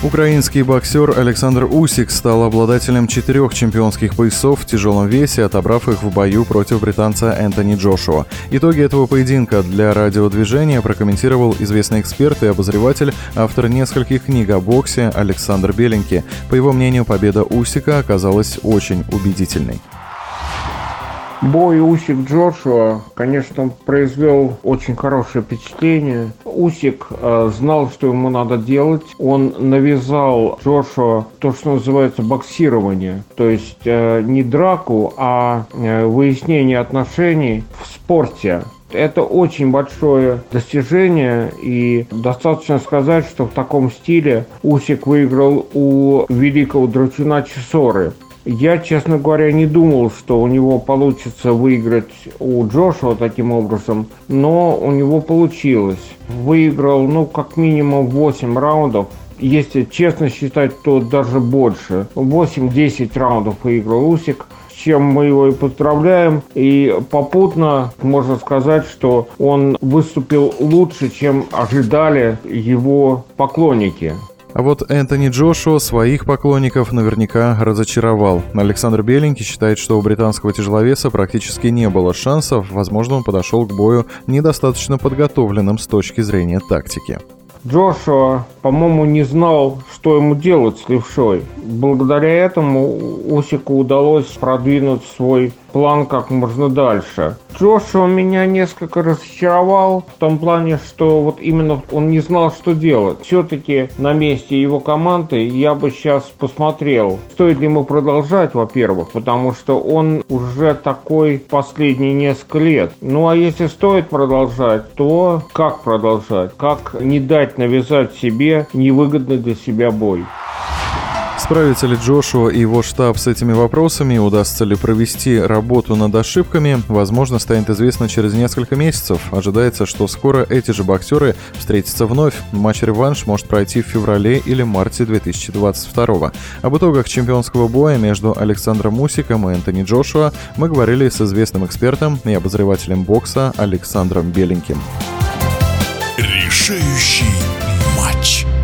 Украинский боксер Александр Усик стал обладателем четырех чемпионских поясов в тяжелом весе, отобрав их в бою против британца Энтони Джошуа. Итоги этого поединка для радиодвижения прокомментировал известный эксперт и обозреватель, автор нескольких книг о боксе Александр Беленький. По его мнению, победа Усика оказалась очень убедительной. Бой Усик Джошуа, конечно, произвел очень хорошее впечатление. Усик э, знал, что ему надо делать. Он навязал Джошуа то, что называется боксирование. То есть э, не драку, а э, выяснение отношений в спорте. Это очень большое достижение, и достаточно сказать, что в таком стиле Усик выиграл у великого драчуна Чесоры. Я, честно говоря, не думал, что у него получится выиграть у Джошуа таким образом, но у него получилось. Выиграл, ну, как минимум 8 раундов. Если честно считать, то даже больше. 8-10 раундов выиграл Усик чем мы его и поздравляем. И попутно можно сказать, что он выступил лучше, чем ожидали его поклонники. А вот Энтони Джошуа своих поклонников наверняка разочаровал. Александр Беленький считает, что у британского тяжеловеса практически не было шансов, возможно, он подошел к бою недостаточно подготовленным с точки зрения тактики. Джошуа, по-моему, не знал, что ему делать с левшой. Благодаря этому Усику удалось продвинуть свой план как можно дальше. Джошуа меня несколько разочаровал в том плане, что вот именно он не знал, что делать. Все-таки на месте его команды я бы сейчас посмотрел, стоит ли ему продолжать, во-первых, потому что он уже такой последние несколько лет. Ну а если стоит продолжать, то как продолжать? Как не дать навязать себе невыгодный для себя бой? Справится ли Джошуа и его штаб с этими вопросами, удастся ли провести работу над ошибками, возможно, станет известно через несколько месяцев. Ожидается, что скоро эти же боксеры встретятся вновь. Матч-реванш может пройти в феврале или марте 2022. Об итогах чемпионского боя между Александром Мусиком и Энтони Джошуа мы говорили с известным экспертом и обозревателем бокса Александром Беленьким. Решающий Watch.